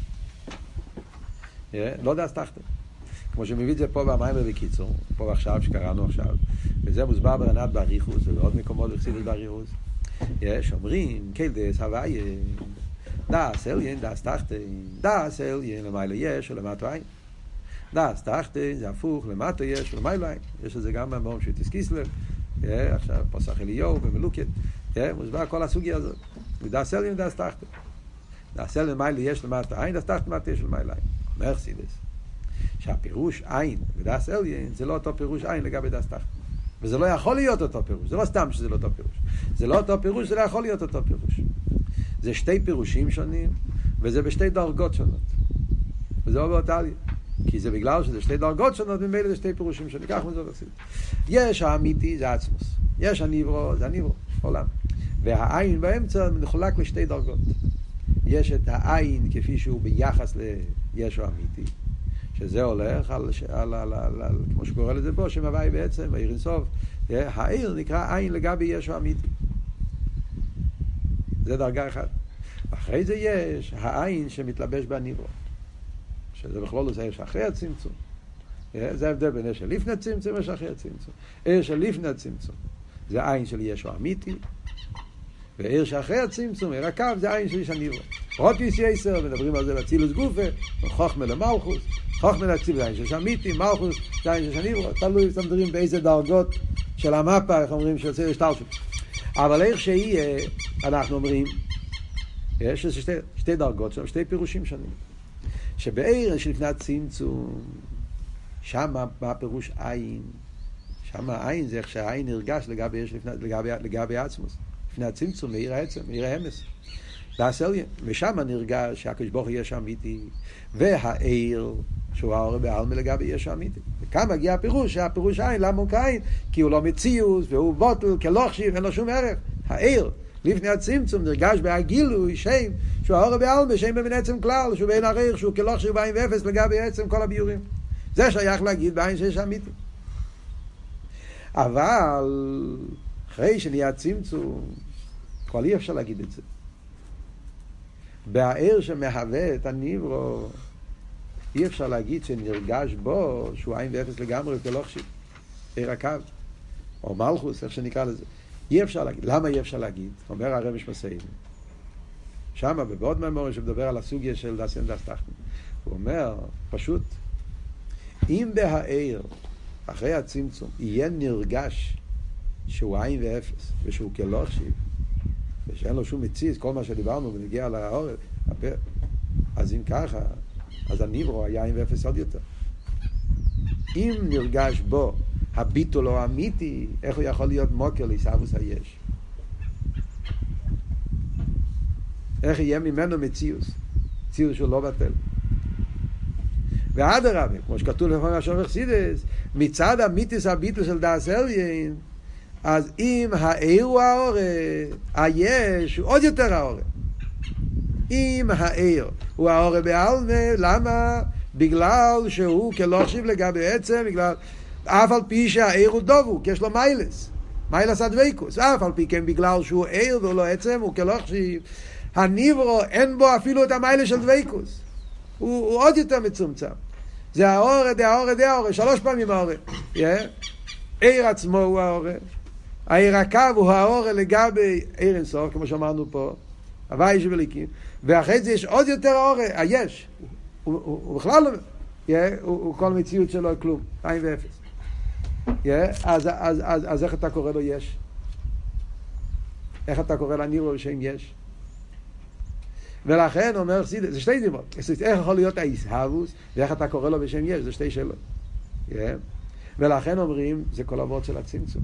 לא דס תחתן. כמו שמביא את זה פה במיימר בקיצור, פה ועכשיו, שקראנו עכשיו, וזה מוסבר ברנת באריכוס ובעוד מקומות בחסידס באריכוס. יש אומרים, קלדס הוויה, דס אליין, דס תחתן, דס אליין, למעלה יש ולמטו עין. דס תחתן זה הפוך, למטו יש ולמעלה עין. יש את זה גם במאמר של תסקיסלב, עכשיו פסח אליהו ומלוקת, מוסבר כל הסוגיה הזאת. דס אליין, דס תחתן. דס אליין, למעלה יש למטו עין, דס תחתן, למטו יש ולמעלה עין. מרסידס. שהפירוש עין ודס אליין זה לא אותו פירוש עין לגבי דס תחתן. וזה לא יכול להיות אותו פירוש, זה לא סתם שזה לא אותו פירוש. זה לא אותו פירוש, זה לא יכול להיות אותו פירוש. זה שתי פירושים שונים, וזה בשתי דרגות שונות. וזה לא באותה עלייה. כי זה בגלל שזה שתי דרגות שונות, ממילא זה שתי פירושים שונים. כך מזה עושים. יש האמיתי, זה עצמוס. יש הניברו, זה הניברו, עולם. והעין באמצע מחולק לשתי דרגות. יש את העין כפי שהוא ביחס לישו אמיתי, שזה הולך על, על, על, על, על כמו שקורא לזה פה, שם הוואי בעצם, העיר אינסוף, העיר נקרא עין לגבי ישו אמיתי. זה דרגה אחת. אחרי זה יש העין שמתלבש בניברו, שזה בכלול זה יש אחרי הצמצום. זה ההבדל בין אש של לפני צמצום ואש אחרי הצמצום. אש של לפני הצמצום זה עין של ישו אמיתי, ועיר שאחרי הצמצום, עיר הקו, זה עין של איש הניברו. רוטיס יסר, מדברים על זה באצילוס גופה, חוכמה למלכוס, חוכמה להציל זה עין של שמיטי, מלכוס זה עין של שניברו, תלוי מדברים באיזה דרגות של המפה, איך אומרים, של ציר השתלשלות. אבל איך שיהיה, אנחנו אומרים, יש שתי, שתי דרגות, שתי פירושים שונים. שבעיר שלפני הצמצום, שם מה הפירוש עין? שם העין זה איך שהעין נרגש לגבי, לגבי, לגבי עצמוס. לפני הצמצום, מעיר העצם, מעיר האמס. והסליין, ושם נרגש שהקדוש ברוך הוא יש אמיתי, והעיר, שהוא האור בעלמא לגבי יש אמיתי. וכאן מגיע הפירוש, שהפירוש עין, למה הוא קין? כי הוא לא מציאוס, והוא בוטל, כלוכשיב, אין לו שום ערך. העיר, לפני הצמצום, נרגש בהגילוי, שם, שהוא האור בעלמא, שם בבין עצם כלל, שהוא בין העיר, שהוא כלוכשיב בעין ואפס לגבי עצם כל הביורים. זה שייך להגיד בעין שיש אמיתי. אבל אחרי שנהיה צמצום, כבר אי אפשר להגיד את זה. בהער שמהווה את הניברו, אי אפשר להגיד שנרגש בו שהוא עין ואפס לגמרי כלוכשיב, עיר הקו, או מלכוס, איך שנקרא לזה. אי אפשר להגיד. למה אי אפשר להגיד? אומר הרמש מסעים. שמה, בבעוד ממורי שמדבר על הסוגיה של דסיין דסטחן, הוא אומר, פשוט, אם בהער, אחרי הצמצום, יהיה נרגש שהוא עין ואפס, ושהוא כלוכשיב, ושאין לו שום מציץ, כל מה שדיברנו ונגיע לעורף, אז אם ככה, אז הניברו היה עין ואפס עוד יותר. אם נרגש בו הביטול או האמיתי, איך הוא יכול להיות מוקר לעיסאוויס היש? איך יהיה ממנו מציאוס? מציאוס שהוא לא בטל. ואדרבה, כמו שכתוב לפעמים השומר חסידס, מצד המיתיס הביטול של דאס אליין, אז אם העיר הוא האור, היש הוא עוד יותר האור. אם העיר הוא האור בעלמה, למה? בגלל שהוא כלוכשיב לגבי עצם, בגלל... אף על פי שהעיר הוא דובו, כי יש לו מיילס. מיילס הדבקוס. אף על פי כן בגלל שהוא עיר והוא לא עצם, הוא כלוכשיב. הניברו, אין בו אפילו את המיילס של דבקוס. הוא, הוא עוד יותר מצומצם. זה האור, זה האור, זה האור, שלוש פעמים האור. Yeah. עיר עצמו הוא האור. העיר הקו הוא האור לגבי עיר אינסוף, כמו שאמרנו פה, הוואי שבליקים, ואחרי זה יש עוד יותר האור, היש, הוא, בכלל לא... הוא, כל מציאות שלו כלום, עין ואפס. אז, איך אתה קורא לו יש? איך אתה קורא לנירו בשם יש? ולכן אומר חסידס, זה שתי דימות, איך יכול להיות האיסהבוס ואיך אתה קורא לו בשם יש, זה שתי שאלות. ולכן אומרים, זה כל אבות של הצמצום.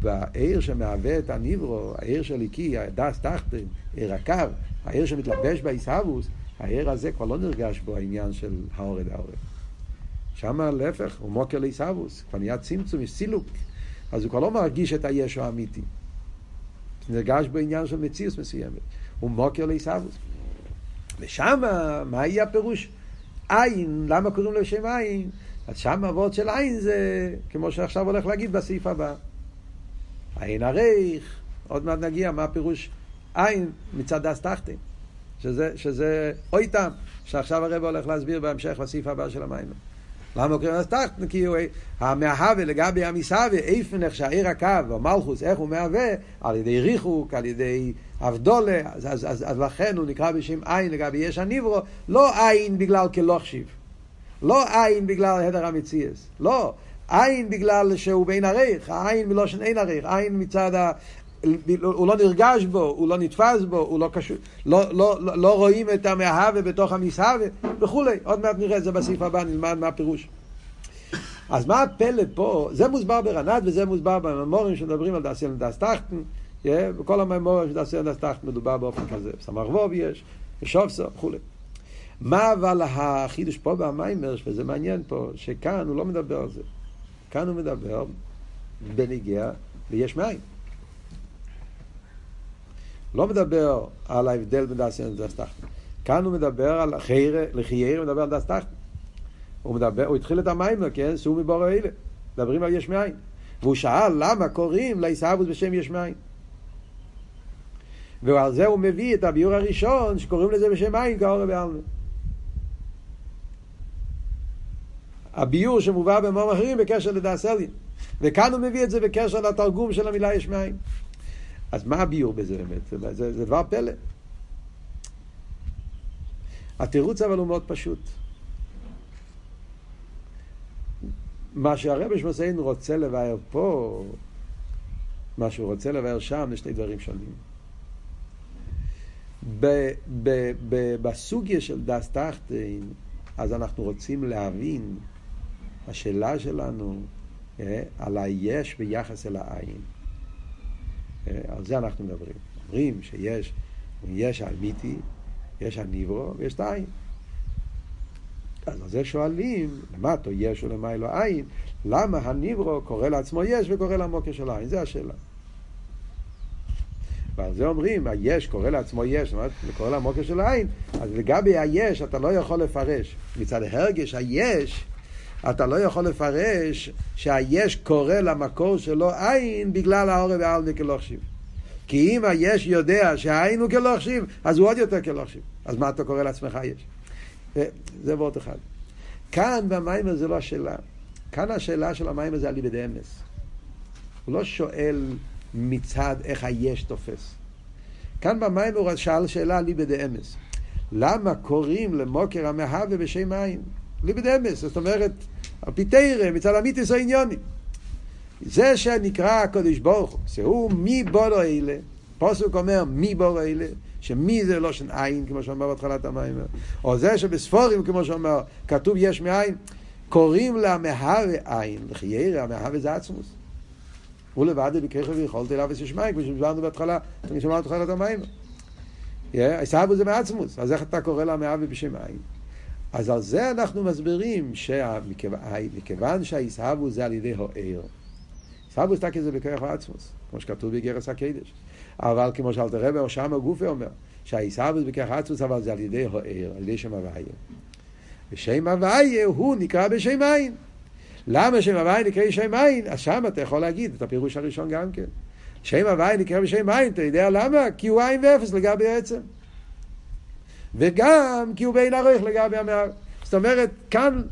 בעיר שמהווה את הניברו, העיר של איקי, הדס תחתן, עיר הקו, העיר שמתלבש באיסהבוס, העיר הזה כבר לא נרגש בו העניין של האורד האורד. שם להפך, הוא מוקר לאיסהבוס, כבר נהיה צמצום, יש סילוק, אז הוא כבר לא מרגיש את הישו האמיתי. נרגש בו עניין של מציאות מסוימת. הוא מוקר לעיסאוווס. ושם, מה יהיה הפירוש? עין, למה קוראים לו שם עין? אז שם אבות של עין זה, כמו שעכשיו הולך להגיד בסעיף הבא. עין הריך, עוד מעט נגיע מה הפירוש עין מצד דס תחתן. שזה, שזה אוי טעם, שעכשיו הרב הולך להסביר בהמשך בסעיף הבא של המים. למה קוראים תחתן? כי הוא המאהבה לגבי המסהווה, איפן איך שהעיר הקו, או מלכוס, איך הוא מהווה, על ידי ריחוק, על ידי אבדולה, אז, אז, אז, אז לכן הוא נקרא בשם עין לגבי יש הניברו, לא עין בגלל כלוכשיב, לא עין בגלל הדר המציאס, לא, עין בגלל שהוא בין הריך, העין מלושן אין הריך, עין מצד ה... הוא לא נרגש בו, הוא לא נתפס בו, הוא לא קשור, לא, לא, לא, לא רואים את המאהבה בתוך המסהבה וכולי. עוד מעט נראה את זה בסעיף הבא, נלמד מה הפירוש. אז מה הפלא פה? זה מוסבר ברנת וזה מוסבר בממורים שמדברים על דעשיין ודעס תחתן. בכל הממורים של דעשיין ודעס תחתן מדובר באופן כזה. סמ"ך ווב יש, ושופסו וכולי. מה אבל החידוש פה במיימר, וזה מעניין פה, שכאן הוא לא מדבר על זה. כאן הוא מדבר בניגיע ויש מאין. לא מדבר על ההבדל בין דס ודס תחתן. כאן הוא מדבר על חיירה, לחיירה, מדבר על דס תחתן. הוא מדבר, הוא התחיל את המים, כן? סור מבורא אלה. מדברים על יש מאין. והוא שאל למה קוראים לעיסאוווס בשם יש מאין. ועל זה הוא מביא את הביור הראשון שקוראים לזה בשם מאין כאורא בעלמה. הביור שמובא במאמרים אחרים בקשר לדס אלין. וכאן הוא מביא את זה בקשר לתרגום של המילה יש מאין. אז מה הביור בזה באמת? זה, זה, זה דבר פלא. התירוץ אבל הוא מאוד פשוט. מה שהרבי שמוסיין רוצה לבאר פה, מה שהוא רוצה לבאר שם, זה שני דברים שונים. בסוגיה של דס טחטיין, אז אנחנו רוצים להבין, השאלה שלנו אה, על היש ביחס אל העין. אה, על זה אנחנו מדברים. אומרים שיש יש האמיתי, יש הניברו ויש את העין. אז על זה שואלים, למטו יש ולמה לא עין, למה הניברו קורא לעצמו יש וקורא למוקר של עין? זה השאלה. ועל זה אומרים, היש קורא לעצמו יש, זאת אומרת, קורא למוקר של העין, אז לגבי היש אתה לא יכול לפרש. מצד הרגש היש, אתה לא יכול לפרש שהיש קורא למקור שלו עין בגלל העורב העלמי כלוכשיב. כי אם היש יודע שהעין הוא כלוכשיב, אז הוא עוד יותר כלוכשיב. אז מה אתה קורא לעצמך יש? זה ועוד אחד. כאן במים זה לא השאלה. כאן השאלה של המים הזה על ליבד אמס. הוא לא שואל מצד איך היש תופס. כאן במים הוא שאל שאלה על ליבד אמס. למה קוראים למוקר המהווה בשם מים? ליבד אמס, זאת אומרת, על פי תרא, מצד המיתוס העניונים. זה שנקרא הקדוש ברוך הוא, שהוא מי בורו אלה, פוסוק אומר מי בורו אלה, שמי זה לא של עין, כמו שאומר בהתחלת המים, או זה שבספורים, כמו שאומר, כתוב יש מאין, קוראים לה מהווה עין, לחיירה, המהווה זה עצמוס. הוא לבד בקריך ויכולתי אליו ושמיים, כמו שדיברנו בהתחלה, אני שמענו בהתחלת המים. עיסאוו זה מעצמוס, אז איך אתה קורא לה מהווה בשם עין? אז על זה אנחנו מסבירים שמכיוון שהעיסאוו זה על ידי הוער, עיסאוו זה כזה בכוח העצמוס, כמו שכתוב בגרס הקדש. אבל כמו שאלת רבי, או שם הגופה אומר, שהעיסאוו זה בכוח העצמוס, אבל זה על ידי הוער, על ידי שם הוויה. ושם הוויה הוא נקרא בשם עין. למה שם הוויה נקרא שם עין? אז שם אתה יכול להגיד את הפירוש הראשון גם כן. שם הוויה נקרא בשם עין, אתה יודע למה? כי הוא עין ואפס לגבי העצם. וגם כי הוא בין ערך לגבי המער. זאת אומרת, כאן,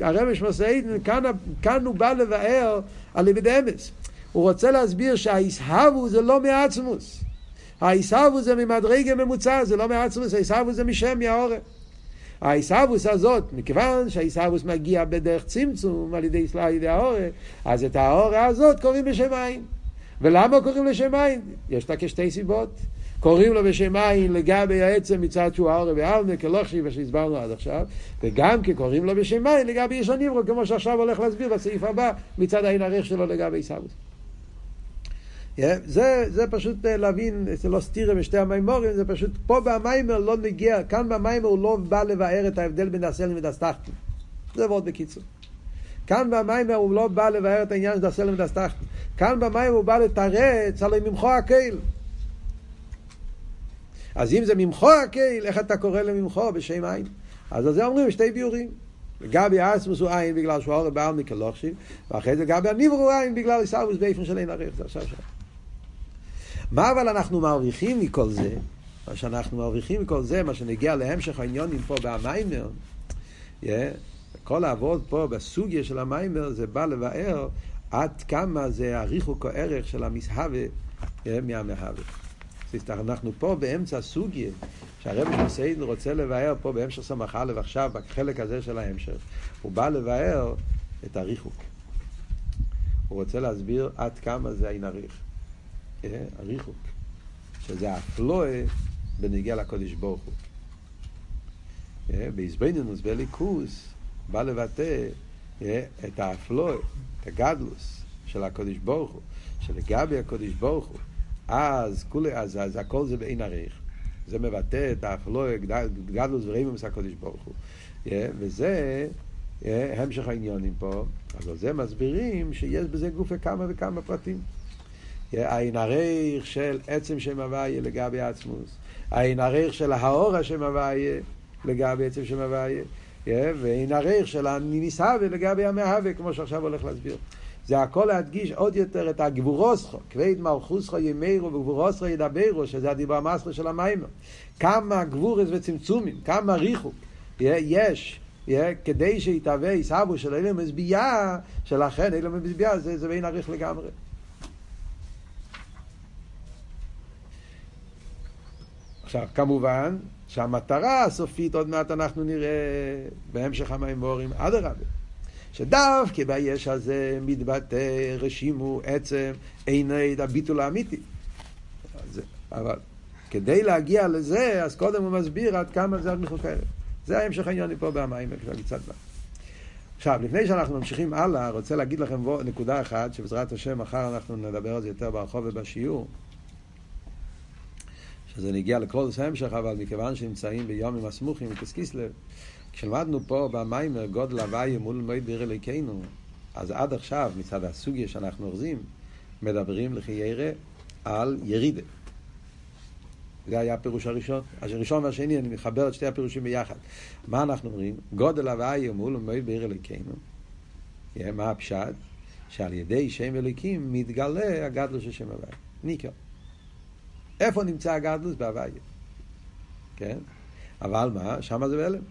הרבי שמסעיד, כאן, כאן הוא בא לבאר על ליבד אמס. הוא רוצה להסביר שהאיסהבו זה לא מעצמוס. האיסהבו זה ממדרגה ממוצע, זה לא מעצמוס, האיסהבו זה משם, מהעורף. העיסאוווס הזאת, מכיוון שהעיסאוווס מגיע בדרך צמצום על ידי, על ידי האורה, אז את האורה הזאת קוראים בשם עין. ולמה קוראים לשם עין? יש לה כשתי סיבות. קוראים לו בשם עין לגבי העצם מצד שהוא האורה ועלמה, כלוכשי, מה שהסברנו עד עכשיו, וגם כי קוראים לו בשם עין לגבי יש הניברו, כמו שעכשיו הולך להסביר בסעיף הבא, מצד העין הריח שלו לגבי עיסאוווס. Yeah, זה, זה פשוט להבין, זה לא סתירה בשתי המימורים, זה פשוט, פה במיימר לא נגיע, כאן במיימר הוא לא בא לבאר את ההבדל בין הסלם ודסתחתן. זה מאוד בקיצור. כאן במיימר הוא לא בא לבאר את העניין של הסלם ודסתחתן. כאן במיימר הוא בא לתרץ על ממחו הקהיל. אז אם זה ממחו הקהיל, איך אתה קורא לממחו בשם עין? אז על זה אומרים שתי ביורים. גבי אסמוס הוא עין בגלל שהוא אורי בעל מקלוכשי, ואחרי זה גבי הניבור הוא עין בגלל עיסאוויס באיפן של אין ערך, זה עכשיו שם. מה אבל אנחנו מרוויחים מכל זה? מה שאנחנו מרוויחים מכל זה, מה שנגיע להמשך העניונים פה במיימר, yeah, כל העבוד פה בסוגיה של המיימר, זה בא לבאר עד כמה זה הריחוק הערך של המסהווה yeah, מהמהווה. אנחנו פה באמצע הסוגיה, שהרב מסעידן רוצה לבאר פה בהמשך סמך א' עכשיו, בחלק הזה של ההמשך, הוא בא לבאר את הריחוק. הוא רוצה להסביר עד כמה זה העין הריח. הריחוק, שזה הפלואה בנגיע לקודש ברוך הוא. בעזבנינוס, בליכוס, בא לבטא את האפלואה, את הגדלוס של הקודש ברוך הוא, שלגבי הקודש ברוך הוא, אז, כולי, אז, אז הכל זה בעין הריח. זה מבטא את האפלואה, גדלוס ורמימוס הקודש ברוך הוא. וזה המשך העניונים פה, אז על זה מסבירים שיש בזה גופה כמה וכמה פרטים. העין הריך של עצם שם הוויה לגבי עצמוס, העין הריך של האור השם הוויה לגבי עצם שם הוויה, ועין הריך של הניסהווה לגבי המהווה, כמו שעכשיו הולך להסביר. זה הכל להדגיש עוד יותר את הגבורוסכו, כבד מלכוסכו ימירו וגבורוסכו ידברו, שזה הדיבר המסחו של המיימר. כמה גבורס וצמצומים, כמה ריחוק יש. כדי שיתהווה עיסאוו של אילם מזביעה, שלכן אילם מזביעה זה, זה בין עריך לגמרי. עכשיו, כמובן שהמטרה הסופית, עוד מעט אנחנו נראה בהמשך המימורים, אדרבה, שדווקא ביש הזה מתבטא רשימו עצם עיני הביטול האמיתי. אבל כדי להגיע לזה, אז קודם הוא מסביר עד כמה זה המחוק הערב. זה ההמשך העניין פה במים, קצת בא. עכשיו, לפני שאנחנו ממשיכים הלאה, רוצה להגיד לכם נקודה אחת, שבעזרת השם מחר אנחנו נדבר על זה יותר ברחוב ובשיעור. שזה נגיע לכל זה המשך, אבל מכיוון שנמצאים ביומים הסמוכים וכסקיסלב, כשלמדנו פה במיימר גודל הוויה מול מועד ביר אלוקינו, אז עד עכשיו, מצד הסוגיה שאנחנו אוחזים, מדברים לכי ירא על ירידה. זה היה הפירוש הראשון. אז הראשון והשני, אני מחבר את שתי הפירושים ביחד. מה אנחנו אומרים? גודל הוויה מול מועד ביר אלוקינו. מה הפשט? שעל ידי שם אלוקים מתגלה הגדלו של שם הוויה. ניקר. איפה נמצא הגדלוס? בהוויה. כן? אבל מה? שם זה בהלם.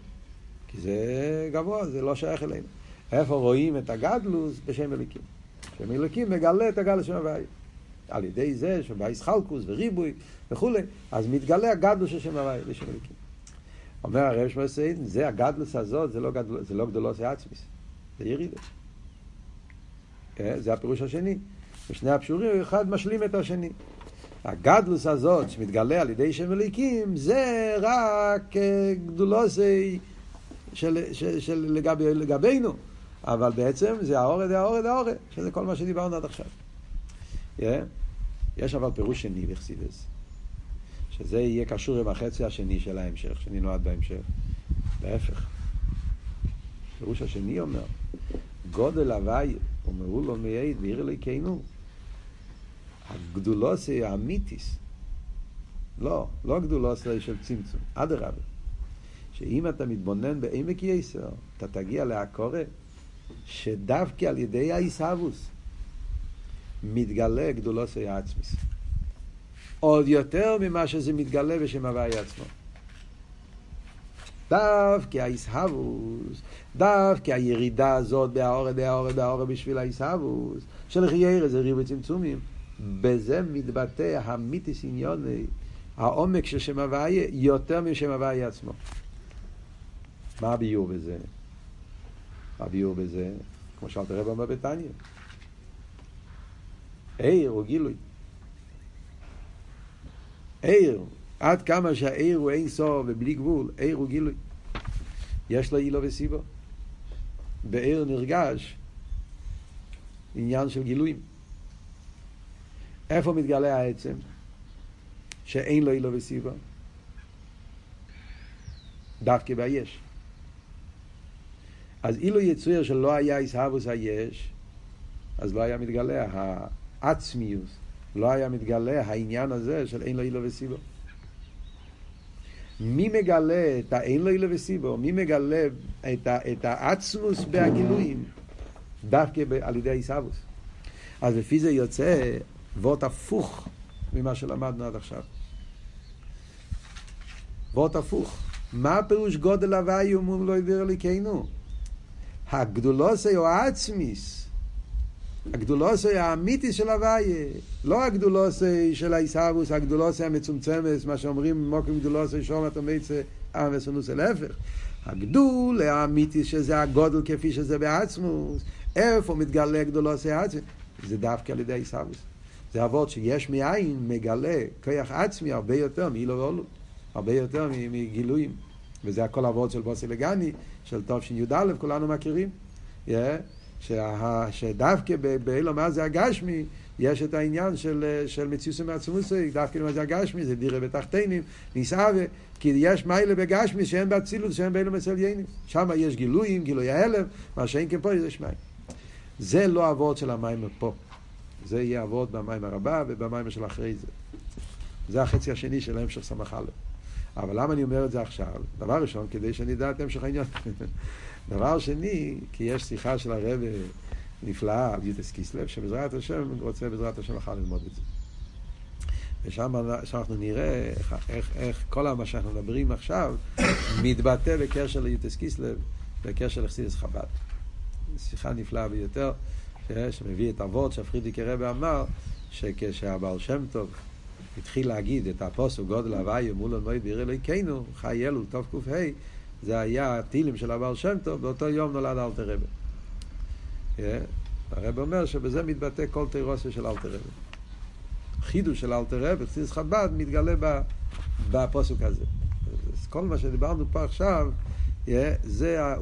כי זה גבוה, זה לא שייך אלינו. איפה רואים את הגדלוס? בשם אליקים. שם אליקים מגלה את הגדלוס של הוויה. על ידי זה שבאיס חלקוס וריבוי וכולי, אז מתגלה הגדלוס של שם הוויה, בשם אליקים. אומר הרב שמואל סיידן, זה הגדלוס הזאת, זה לא, גדל, זה לא גדולוס עצמיס, זה ירידה. כן? זה הפירוש השני. ושני הפשורים, אחד משלים את השני. הגדלוס הזאת שמתגלה על ידי שם אליקים זה רק אה, גדולוסי של, של, של לגבי, לגבינו. אבל בעצם זה האורד, האורד, האורד שזה כל מה שדיברנו עד עכשיו. yeah. יש אבל פירוש שני בחסידס שזה יהיה קשור עם החצי השני של ההמשך שנלמד בהמשך. להפך. פירוש השני אומר גודל הוואי ומרו לו מעיד ועיר אלוקינו הגדולוסי האמיתיס, לא, לא הגדולוסי של צמצום, אדרבה. שאם אתה מתבונן בעמק יסר, אתה תגיע לעקורה שדווקא על ידי העיסאוווס מתגלה גדולוסי העצמיס. עוד יותר ממה שזה מתגלה בשם הוואי עצמו. דווקא האיסהבוס, דווקא הירידה הזאת בהאורה, בהאורה, בהאורה בשביל האיסהבוס, של חיירה זה ריבוי צמצומים. בזה מתבטא המיתיס עניוני, העומק של שם הוויה, יותר משם הוויה עצמו. מה הביור בזה? הביור בזה, כמו שאלת רב אומר בתניא. עיר הוא גילוי. עיר, עד כמה שהעיר הוא אין סוף ובלי גבול, עיר הוא גילוי. יש לו אילו וסיבו. בעיר נרגש עניין של גילויים. איפה מתגלה העצם? שאין לו אילו וסיבו. דווקא ביש. אז אילו יצויר שלא היה איסהבוס היש, אז לא היה מתגלה העצמיוס, לא היה מתגלה העניין הזה של אין לו אילו וסיבו. מי מגלה את האין לו אילו וסיבו? מי מגלה את, את העצמוס בהגילויים? דווקא על ידי איסהבוס. אז לפי זה יוצא וורט הפוך ממה שלמדנו עד עכשיו. וורט הפוך. מה פירוש גודל הוואי ומום לא ידבר אליקנו? הגדולוסי או העצמיס, הגדולוסי האמיתי של הוויה, לא הגדולוסי של העיסאוווס, הגדולוסי המצומצמת, מה שאומרים מוקים גדולוסי שום אתה מצא עם וסונוס להפך. הגדול האמיתי שזה הגודל כפי שזה בעצמוס, איפה מתגלה גדולוסי העצמי? זה דווקא על ידי העיסאוווס. זה אבות שיש מאין מגלה כוח עצמי הרבה יותר מאילו ואולו, הרבה יותר מגילויים. וזה הכל אבות של בוסי לגני, של תשי"א, כולנו מכירים. Yeah, שה, שדווקא באילו מה זה הגשמי, יש את העניין של, של מציוס מעצמוסי, דווקא מה זה הגשמי, זה דירה בתחתינים, נישאווה, כי יש מיילה בגשמי שאין באצילות, שאין באילו מסליינים. שם יש גילויים, גילוי ההלם, מה שאין כן פה יש מים. זה לא אבות של המים פה. זה יהיה אבות במים הרבה ובמים של אחרי זה. זה החצי השני של המשך סמך א'. אבל למה אני אומר את זה עכשיו? דבר ראשון, כדי שאני אדע את המשך העניין. [laughs] דבר שני, כי יש שיחה של הרב נפלאה על יוטס קיסלב, שבעזרת השם רוצה בעזרת השם מחר ללמוד את זה. ושם אנחנו נראה איך, איך, איך כל מה שאנחנו מדברים עכשיו [coughs] מתבטא בקשר ליוטס קיסלב, בקשר לחסידס חב"ד. שיחה נפלאה ביותר, שמביא את אבות שהפרידיקי רבי אמר, שכשהבעל שם טוב התחיל להגיד את הפוסק גודל הוואי מול המועד בעיר אלוהיכנו, חי אלול, טוב ק"ה, זה היה הטילים של הבעל שם טוב, באותו יום נולד אלתר רבי. הרב אומר שבזה מתבטא כל תירוסיה של אלתר רבי. חידוש של אלתר רבי, חסידס חב"ד, מתגלה בפוסק הזה. אז כל מה שדיברנו פה עכשיו, זה,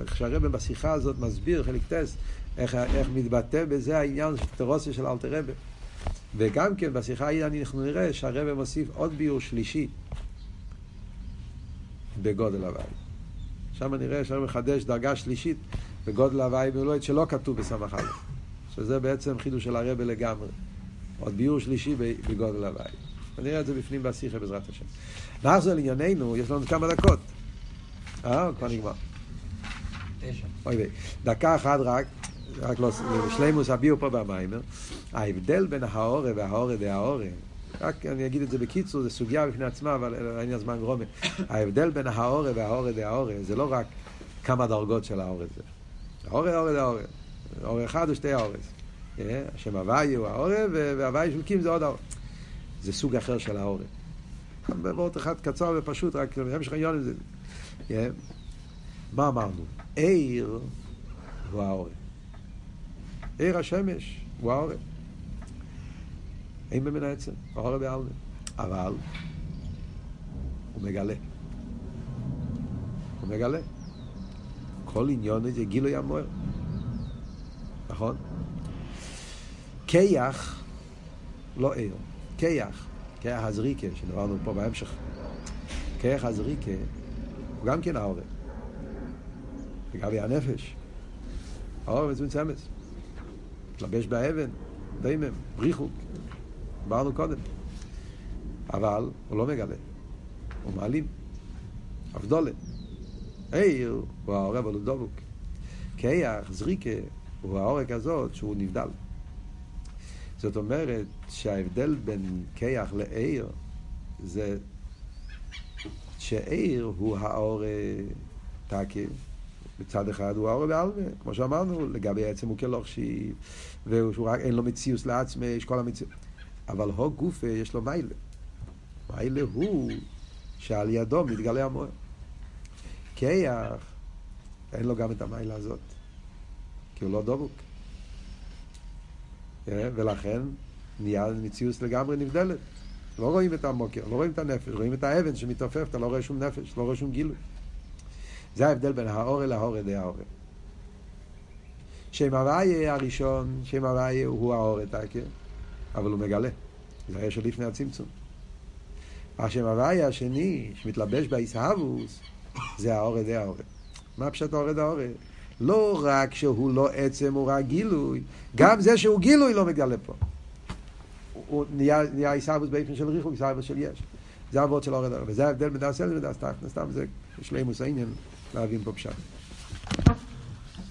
איך שהרבא בשיחה הזאת מסביר, חלק טס, איך, איך מתבטא בזה העניין של תירוסיה של אלתר רבי. וגם כן בשיחה ההיא אנחנו נראה שהרבא מוסיף עוד ביור שלישי בגודל הוואי. שם נראה שהרבא מחדש דרגה שלישית בגודל הוואי במלואית שלא כתוב בסמך א', שזה בעצם חידוש של הרבא לגמרי. עוד ביור שלישי בגודל הוואי. נראה את זה בפנים בשיחה בעזרת השם. נחזור לענייננו, יש לנו כמה דקות. אה, כבר נגמר. תשע. אוי. דקה אחת רק. רק לא, שלימוס הביאו פה במיימר, ההבדל בין ההורה וההורה וההורה, רק אני אגיד את זה בקיצור, זו סוגיה בפני עצמה, אבל אין לי זמן גרומה. ההבדל בין ההורה וההורה וההורה זה לא רק כמה דרגות של ההורה זה. ההורה, ההורה וההורה. ההורה אחד או שתי ההורס. השם הוואי הוא ההורה, והוואי של קים זה עוד ההורה. זה סוג אחר של ההורה. בעבוד אחד קצר ופשוט, רק המשך העניין זה. מה אמרנו? עיר הוא ההורה. עיר השמש הוא העורף. אין במין העצם, העורף בעלמה. אבל הוא מגלה. הוא מגלה. כל עניון זה גילוי המוער. נכון? כיח, לא עיר, כיח, כיח הזריקה, שדיברנו פה בהמשך. כיח הזריקה הוא גם כן העורף. לגבי הנפש. העורף מצומצמת. מתלבש באבן, דיימם, בריחוק, דיברנו קודם. אבל הוא לא מגלה, הוא מעלים. אבדולה. עיר הוא העורב הוא דבוק. כיח, זריקה, הוא העורק הזאת שהוא נבדל. זאת אומרת שההבדל בין כיח לעיר זה שעיר הוא האור תקי, מצד אחד הוא האור בעלמה, כמו שאמרנו, לגבי עצם הוא כלוכשי, והוא רק אין לו מציאוס לעצמי, יש כל המציאות. אבל הו גופה יש לו מיילה. מיילה הוא שעל ידו מתגלה המוער. כיח, אין לו גם את המיילה הזאת, כי הוא לא דבוק. אה, ולכן נהיה מציאות לגמרי נבדלת. לא רואים את המוקר, לא רואים את הנפש, רואים את האבן שמתעופף, אתה לא רואה שום נפש, לא רואה שום גילוי. זה ההבדל בין האורל להורל די האורל. שם הוויה הראשון, שם הוויה הוא האורל, אבל הוא מגלה. זה היה שלפני הצמצום. השם הוויה השני, שמתלבש באיסהבוס, זה האורל די האורל. מה פשוט האורל די האורל? לא רק שהוא לא עצם, הוא רק גילוי, גם זה שהוא גילוי לא מגלה פה. הוא נהיה, איסאבוס באופן של ריחוק, איסאבוס של יש. זה העבוד של אורד וזה ההבדל בין דס אל ודס תחת, סתם זה שלימוס העניין להבין פה פשט.